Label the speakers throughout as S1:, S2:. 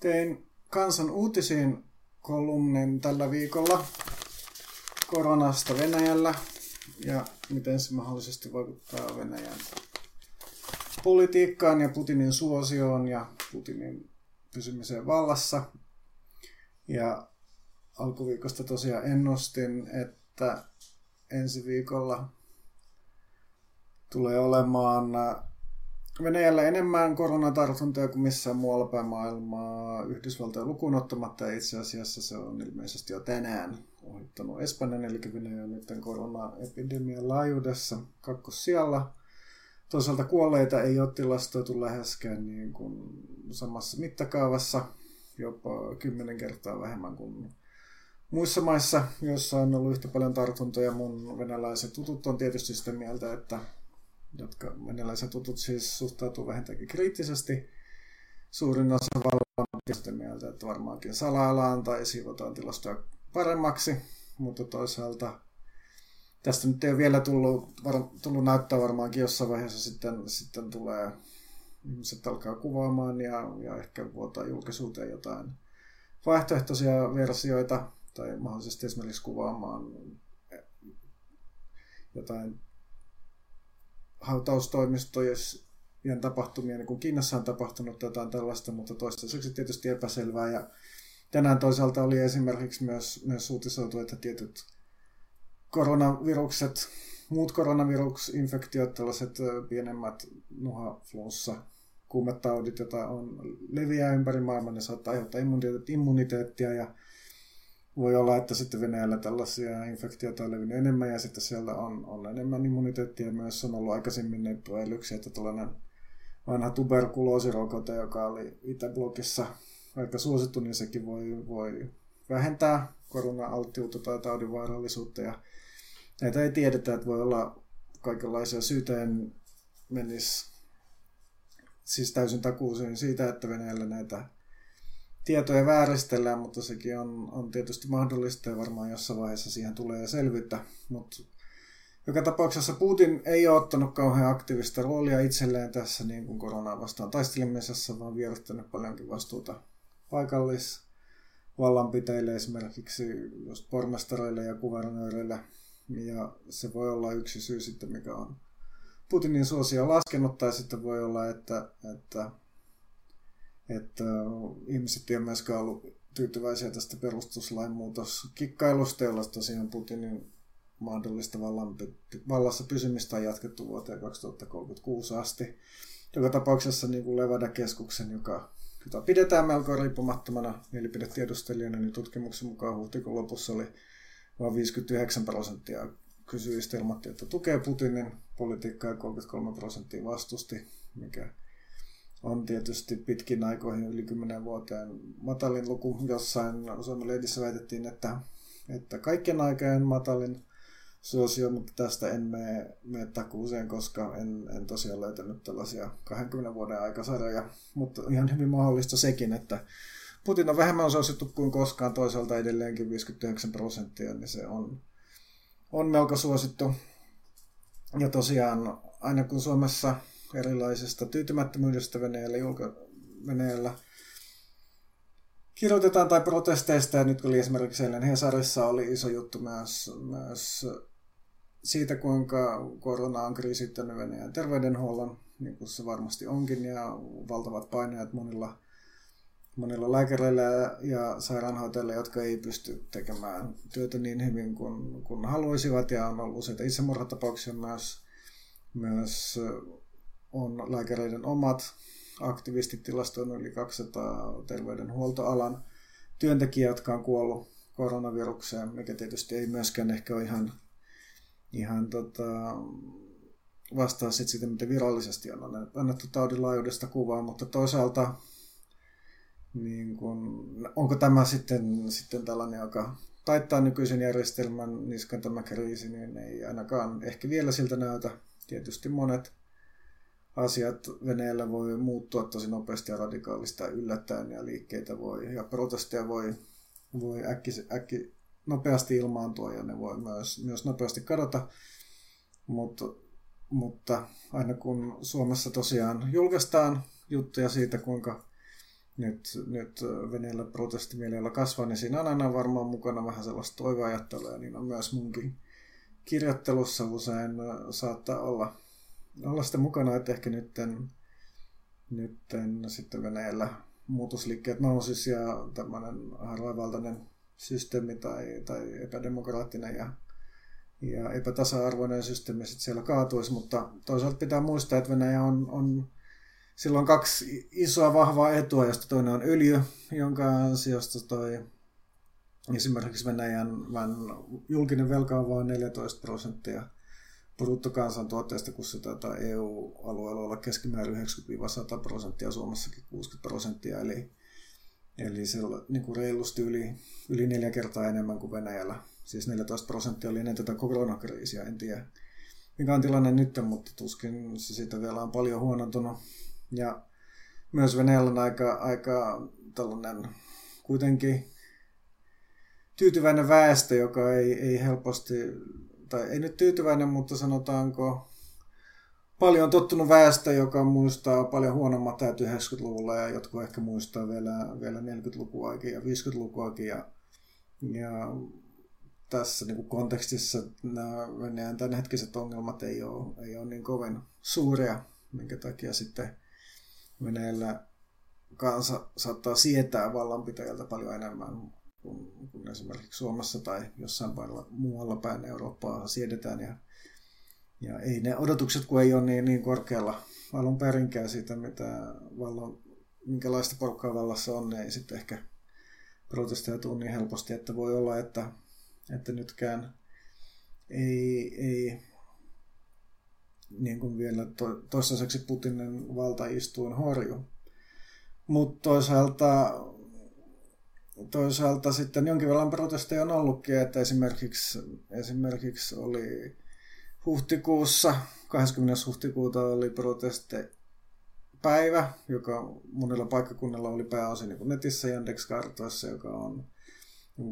S1: Tein kansan uutisiin kolumnin tällä viikolla koronasta Venäjällä ja miten se mahdollisesti vaikuttaa Venäjän politiikkaan ja Putinin suosioon ja Putinin pysymiseen vallassa. Ja alkuviikosta tosiaan ennustin, että ensi viikolla tulee olemaan Venäjällä enemmän koronatartuntoja kuin missään muualla päin maailmaa Yhdysvaltojen lukuun ottamatta. Itse asiassa se on ilmeisesti jo tänään ohittanut Espanjan, eli Venäjä nyt koronaepidemian laajuudessa kakkossijalla. Toisaalta kuolleita ei ole tilastoitu läheskään niin kuin samassa mittakaavassa, jopa kymmenen kertaa vähemmän kuin muissa maissa, joissa on ollut yhtä paljon tartuntoja. Mun venäläiset tutut on tietysti sitä mieltä, että jotka venäläiset tutut siis suhtautuu vähintäänkin kriittisesti. Suurin osa vallan mieltä, että varmaankin salaillaan tai siivotaan tilastoja paremmaksi, mutta toisaalta tästä nyt ei ole vielä tullut, var, tullut näyttää varmaankin jossain vaiheessa sitten, sitten tulee, ihmiset alkaa kuvaamaan ja, ja ehkä vuotaa julkisuuteen jotain vaihtoehtoisia versioita tai mahdollisesti esimerkiksi kuvaamaan jotain hautaustoimistojen tapahtumia, niin kuin Kiinassa on tapahtunut jotain tällaista, mutta toistaiseksi tietysti epäselvää. Ja tänään toisaalta oli esimerkiksi myös, myös uutisoitu, että tietyt koronavirukset, muut koronavirusinfektiot, tällaiset pienemmät nuhaflunssa, kuumetaudit, joita on leviää ympäri maailman, ne saattaa aiheuttaa immuniteettia ja voi olla, että sitten Venäjällä tällaisia infektioita on levinnyt enemmän ja sitten siellä on, on enemmän immuniteettia myös. On ollut aikaisemmin epäilyksiä, että tällainen vanha tuberkuloosirokote, joka oli Itäblogissa aika suosittu, niin sekin voi, voi vähentää korona-alttiutta tai taudin vaarallisuutta. Ja näitä ei tiedetä, että voi olla kaikenlaisia syitä, en menisi siis täysin takuuseen siitä, että Venäjällä näitä tietoja vääristellään, mutta sekin on, on tietysti mahdollista ja varmaan jossain vaiheessa siihen tulee selvyyttä. Mutta joka tapauksessa Putin ei ole ottanut kauhean aktiivista roolia itselleen tässä niin kuin koronaa vastaan taistelemisessa, vaan vierottänyt paljonkin vastuuta paikallis vallanpitäjille esimerkiksi just pormestareille ja kuvernööreille. Ja se voi olla yksi syy sitten, mikä on Putinin suosio laskenut, tai sitten voi olla, että, että että ihmiset ei ole myöskään ollut tyytyväisiä tästä perustuslain muutoskikkailusta, jolla tosiaan Putinin mahdollista vallan, vallassa pysymistä on jatkettu vuoteen 2036 asti. Joka tapauksessa niin kuin Levada-keskuksen, joka, jota pidetään melko riippumattomana mielipidetiedustelijana, niin tutkimuksen mukaan huhtikuun lopussa oli vain 59 prosenttia kysyjistä ilmoitti, että tukee Putinin politiikkaa ja 33 prosenttia vastusti, mikä on tietysti pitkin aikoihin yli 10 vuoteen matalin luku. Jossain Suomen lehdissä väitettiin, että, että kaikkien aikojen matalin suosio, mutta tästä en mene, mene takuuseen, koska en, en tosiaan löytänyt tällaisia 20 vuoden aikasarjoja. Mutta ihan hyvin mahdollista sekin, että Putin on vähemmän suosittu kuin koskaan, toisaalta edelleenkin 59 prosenttia, niin se on, on melko suosittu. Ja tosiaan aina kun Suomessa erilaisesta tyytymättömyydestä Venäjällä, julka, Venäjällä kirjoitetaan tai protesteista. Ja nyt oli esimerkiksi eilen Hesarissa oli iso juttu myös, myös siitä, kuinka korona on kriisittänyt Venäjän terveydenhuollon, niin kuin se varmasti onkin, ja valtavat paineet monilla, monilla lääkäreillä ja sairaanhoitajilla, jotka ei pysty tekemään työtä niin hyvin kuin, kuin haluaisivat, ja on ollut useita itsemurhatapauksia myös, myös on lääkäreiden omat aktivistit tilastoinut yli 200 terveydenhuoltoalan työntekijää, jotka on kuollut koronavirukseen, mikä tietysti ei myöskään ehkä ole ihan, ihan tota, vastaa sit sitä, mitä virallisesti on annettu taudin laajuudesta kuvaa, mutta toisaalta niin kun, onko tämä sitten, sitten tällainen, joka taittaa nykyisen järjestelmän niskan tämä kriisi, niin ei ainakaan ehkä vielä siltä näytä. Tietysti monet asiat Venäjällä voi muuttua tosi nopeasti ja radikaalista yllättäen ja liikkeitä voi ja protesteja voi, voi äkki, äkki nopeasti ilmaantua ja ne voi myös, myös nopeasti kadota. Mutta, mutta aina kun Suomessa tosiaan julkaistaan juttuja siitä, kuinka nyt, nyt Venäjällä protestimielellä kasvaa, niin siinä on aina varmaan mukana vähän sellaista toiveajattelua, ja niin on myös munkin kirjoittelussa usein saattaa olla, olla sitä mukana, että ehkä nytten, nytten sitten Venäjällä muutosliikkeet nousis ja tämmöinen harvainvaltainen systeemi tai, tai epädemokraattinen ja, ja epätasa-arvoinen systeemi sitten siellä kaatuisi, mutta toisaalta pitää muistaa, että Venäjä on, on sillä on kaksi isoa vahvaa etua, josta toinen on öljy, jonka ansiosta toi esimerkiksi Venäjän julkinen velka on vain 14 prosenttia bruttokansantuotteesta, kun se taitaa EU-alueella olla keskimäärin 90-100 prosenttia, Suomessakin 60 prosenttia, eli, eli se niin kuin reilusti yli, yli neljä kertaa enemmän kuin Venäjällä. Siis 14 prosenttia oli ennen tätä koronakriisiä, en tiedä mikä on tilanne nyt, mutta tuskin se siitä vielä on paljon huonontunut. Ja myös Venäjällä on aika, aika tällainen kuitenkin tyytyväinen väestö, joka ei, ei helposti, tai ei nyt tyytyväinen, mutta sanotaanko paljon tottunut väestö, joka muistaa paljon huonommat täyt 90-luvulla ja jotkut ehkä muistaa vielä, vielä 40-lukuakin ja 50-lukuakin. Ja, ja tässä niin kuin kontekstissa nämä Venäjän tämänhetkiset ongelmat ei ole, ei ole niin kovin suuria, minkä takia sitten Venäjällä kansa saattaa sietää vallanpitäjältä paljon enemmän kuin, kuin esimerkiksi Suomessa tai jossain muualla päin Eurooppaa siedetään. Ja, ja ei ne odotukset, kun ei ole niin, niin korkealla alun perinkään siitä, mitä vallan, minkälaista porukkaa vallassa on, niin ei sitten ehkä protesteja tule niin helposti, että voi olla, että, että nytkään ei, ei niin kuin vielä to, toistaiseksi Putinin valtaistuin horju. Mutta toisaalta, toisaalta sitten jonkin verran protesteja on ollutkin, että esimerkiksi, esimerkiksi oli huhtikuussa, 20. huhtikuuta oli protestepäivä, joka monilla paikkakunnilla oli pääosin niin netissä Yandex-kartoissa, joka on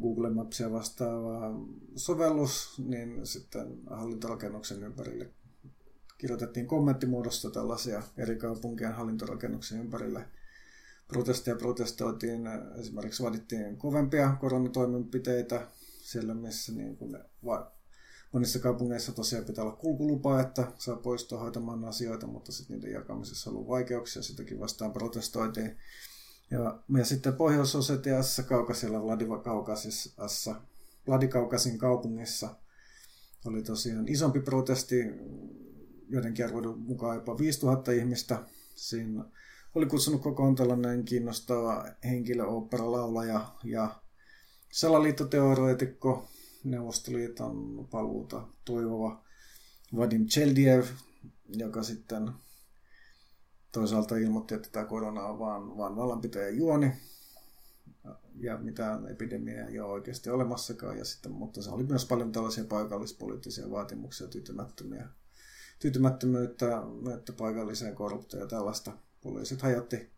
S1: Google Mapsia vastaava sovellus, niin sitten hallintorakennuksen ympärille kirjoitettiin kommenttimuodossa tällaisia eri kaupunkien hallintorakennuksen ympärille protesteja protestoitiin. Esimerkiksi vaadittiin kovempia koronatoimenpiteitä siellä, missä niin kuin va- monissa kaupungeissa tosiaan pitää olla kulkulupa, että saa poistua hoitamaan asioita, mutta sitten niiden jakamisessa on ollut vaikeuksia, sitäkin vastaan protestoitiin. Ja, ja sitten Pohjois-Osetiassa, Kaukasilla, Vladikaukasin kaupungissa oli tosiaan isompi protesti, joidenkin arvoiden mukaan jopa 5000 ihmistä. Siinä oli kutsunut kokoon tällainen kiinnostava henkilöopera-laulaja ja salaliittoteoreetikko, Neuvostoliiton paluuta toivova Vadim Cheldiev, joka sitten toisaalta ilmoitti, että tämä korona on vaan, vaan vallanpitäjä juoni ja mitään epidemiaa ei ole oikeasti olemassakaan. Ja sitten, mutta se oli myös paljon tällaisia paikallispoliittisia vaatimuksia, tyytymättömiä tyytymättömyyttä että paikalliseen korruptioon ja tällaista. Poliisit hajotti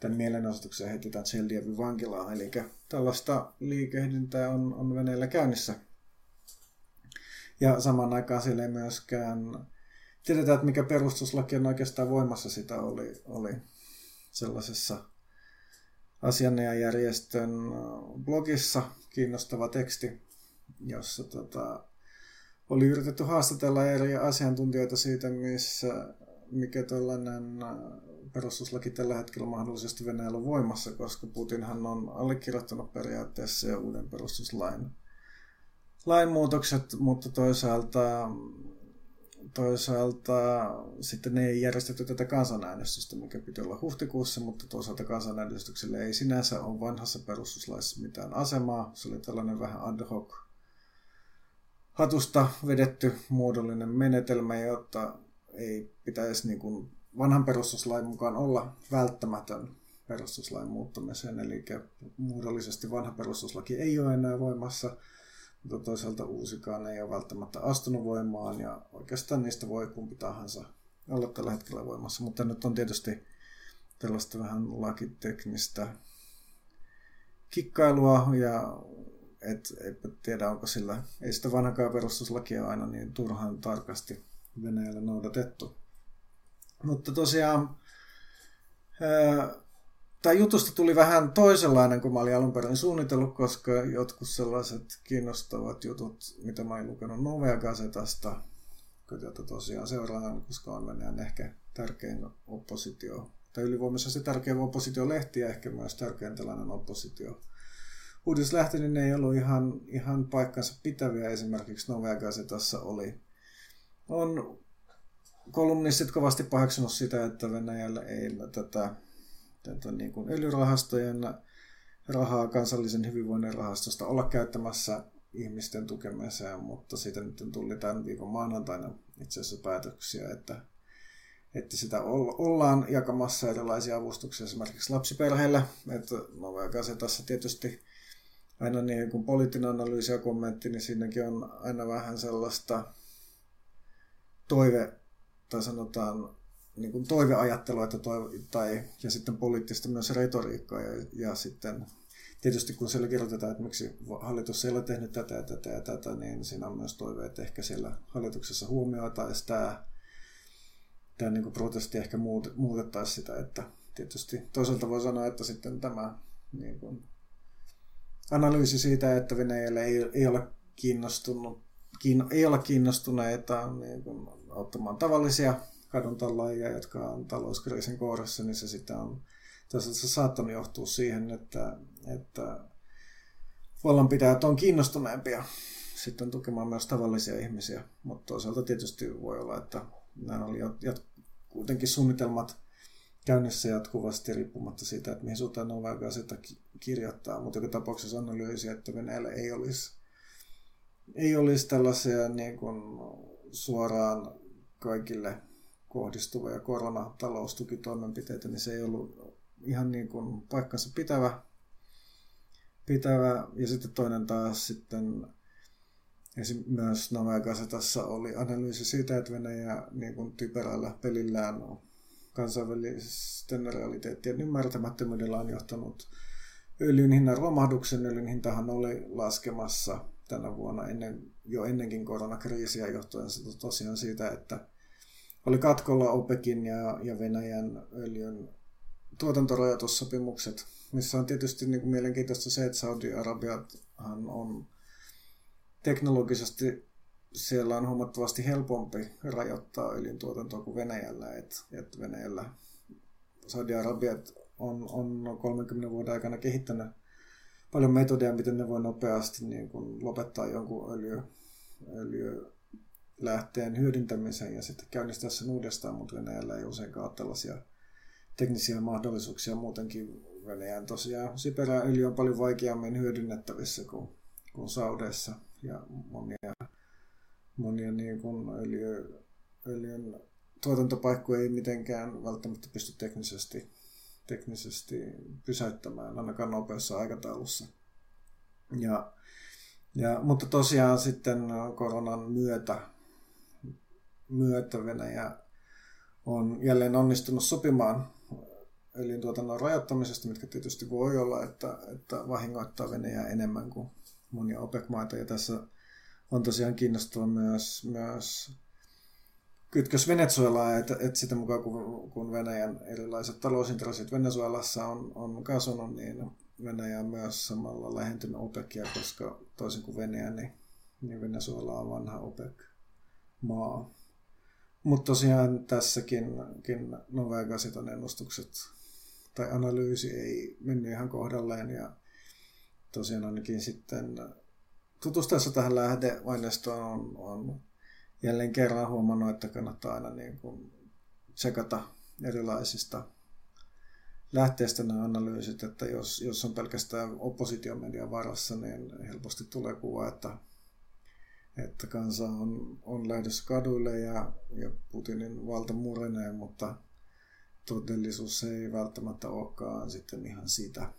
S1: tämän mielenosoituksen heti tämän Seldievin vankilaan. Eli tällaista liikehdintää on, on veneellä käynnissä. Ja samaan aikaan siellä ei myöskään tiedetään, että mikä perustuslaki on oikeastaan voimassa. Sitä oli, oli sellaisessa asianajajärjestön blogissa kiinnostava teksti, jossa tota, oli yritetty haastatella eri asiantuntijoita siitä, missä, mikä tällainen äh, perustuslaki tällä hetkellä mahdollisesti Venäjällä on voimassa, koska Putinhan on allekirjoittanut periaatteessa jo uuden perustuslain lainmuutokset, mutta toisaalta, toisaalta sitten ei järjestetty tätä kansanäänestystä, mikä piti olla huhtikuussa, mutta toisaalta kansanäänestykselle ei sinänsä ole vanhassa perustuslaissa mitään asemaa. Se oli tällainen vähän ad hoc hatusta vedetty muodollinen menetelmä, jotta ei pitäisi niin kuin vanhan perustuslain mukaan olla välttämätön perustuslain muuttamiseen, eli muodollisesti vanha perustuslaki ei ole enää voimassa, mutta toisaalta uusikaan ei ole välttämättä astunut voimaan, ja oikeastaan niistä voi kumpi tahansa olla tällä hetkellä voimassa, mutta nyt on tietysti tällaista vähän lakiteknistä kikkailua, ja et, eipä tiedä, onko sillä, ei sitä vanhakaan perustuslakia aina niin turhaan tarkasti Venäjällä noudatettu. Mutta tosiaan tämä jutusta tuli vähän toisenlainen kuin mä olin alun perin suunnitellut, koska jotkut sellaiset kiinnostavat jutut, mitä mä olin lukenut Novea Gazetasta, jota tosiaan seuraan, koska on Venäjän ehkä tärkein oppositio, tai ylivoimaisesti tärkein oppositiolehti ja ehkä myös tärkein tällainen oppositio uutislähti, niin ne ei ollut ihan, ihan paikkansa pitäviä. Esimerkiksi Novea Gazetassa oli, on kolumnistit kovasti paheksunut sitä, että Venäjällä ei tätä, tätä niin kuin öljyrahastojen rahaa kansallisen hyvinvoinnin rahastosta olla käyttämässä ihmisten tukemiseen, mutta siitä nyt tuli tämän viikon maanantaina itse asiassa päätöksiä, että, että sitä ollaan jakamassa erilaisia avustuksia esimerkiksi lapsiperheille. Että no tässä tietysti aina niin kuin poliittinen analyysi ja kommentti, niin siinäkin on aina vähän sellaista toive, tai sanotaan niin kuin toiveajattelua, että toive, tai, ja sitten poliittista myös retoriikkaa, ja, ja sitten tietysti kun siellä kirjoitetaan, että miksi hallitus ei ole tehnyt tätä ja tätä ja tätä, niin siinä on myös toive, että ehkä siellä hallituksessa huomioitaisiin tämä, tämä niin kuin protesti ehkä muut, muutettaisiin sitä, että tietysti toisaalta voi sanoa, että sitten tämä niin kuin, analyysi siitä, että Venäjällä ei, ei ole kiinnostunut kiin, ei ole kiinnostuneita niin kuin, ottamaan tavallisia kaduntallaajia, jotka on talouskriisin kohdassa, niin se sitten on tässä saattanut johtua siihen, että, että vallanpitäjät on kiinnostuneempia sitten tukemaan myös tavallisia ihmisiä, mutta toisaalta tietysti voi olla, että nämä oli jat- kuitenkin suunnitelmat käynnissä jatkuvasti riippumatta siitä, että mihin suuntaan Novaka sitä kirjoittaa, mutta joka tapauksessa analyysi, että Venäjällä ei olisi, ei olisi tällaisia niin kuin suoraan kaikille kohdistuvia koronataloustukitoimenpiteitä, niin se ei ollut ihan niin kuin paikkansa pitävä. pitävä. Ja sitten toinen taas sitten Esim. myös Gazetassa oli analyysi siitä, että Venäjä niin kuin typerällä pelillään kansainvälisten realiteettien ymmärtämättömyydellä on johtanut öljyn hinnan romahduksen. Öljyn hintahan oli laskemassa tänä vuonna ennen, jo ennenkin koronakriisiä johtuen tosiaan siitä, että oli katkolla OPEKin ja, ja Venäjän öljyn tuotantorajoitussopimukset, missä on tietysti niin kuin mielenkiintoista se, että Saudi-Arabiahan on teknologisesti siellä on huomattavasti helpompi rajoittaa öljyn tuotantoa kuin Venäjällä. Et, et Venäjällä Saudi-Arabiat on, on 30 vuoden aikana kehittänyt paljon metodeja, miten ne voi nopeasti niin kuin lopettaa jonkun öljy, öljylähteen hyödyntämisen ja sitten käynnistää sen uudestaan, mutta Venäjällä ei useinkaan ole tällaisia teknisiä mahdollisuuksia muutenkin. Venäjän tosiaan öljy on paljon vaikeammin hyödynnettävissä kuin, kuin Saudeissa ja monia, monia niin kuin öljy, öljyn tuotantopaikkoja ei mitenkään välttämättä pysty teknisesti teknisesti pysäyttämään ainakaan nopeassa aikataulussa. Ja, ja, mutta tosiaan sitten koronan myötä, myötä Venäjä on jälleen onnistunut sopimaan öljyntuotannon rajoittamisesta, mitkä tietysti voi olla, että, että vahingoittaa Venäjää enemmän kuin monia OPEC-maita. Ja tässä on tosiaan kiinnostava myös, myös kytkös Venezuelaa, että, että sitä mukaan kun, kun Venäjän erilaiset talousintressit Venezuelassa on, on kasvanut, niin Venäjä on myös samalla lähentynyt OPECia, koska toisin kuin Venäjä, niin, niin Venezuela on vanha OPEC-maa. Mutta tosiaan tässäkin Novea Gazetan ennustukset tai analyysi ei mennyt ihan kohdalleen ja tosiaan ainakin sitten tutustuessa tähän lähdeaineistoon on, on jälleen kerran huomannut, että kannattaa aina niin kuin tsekata erilaisista lähteistä nämä analyysit, että jos, jos on pelkästään oppositiomedian varassa, niin helposti tulee kuva, että, että kansa on, on lähdössä kaduille ja, ja Putinin valta murenee, mutta todellisuus ei välttämättä olekaan sitten ihan sitä.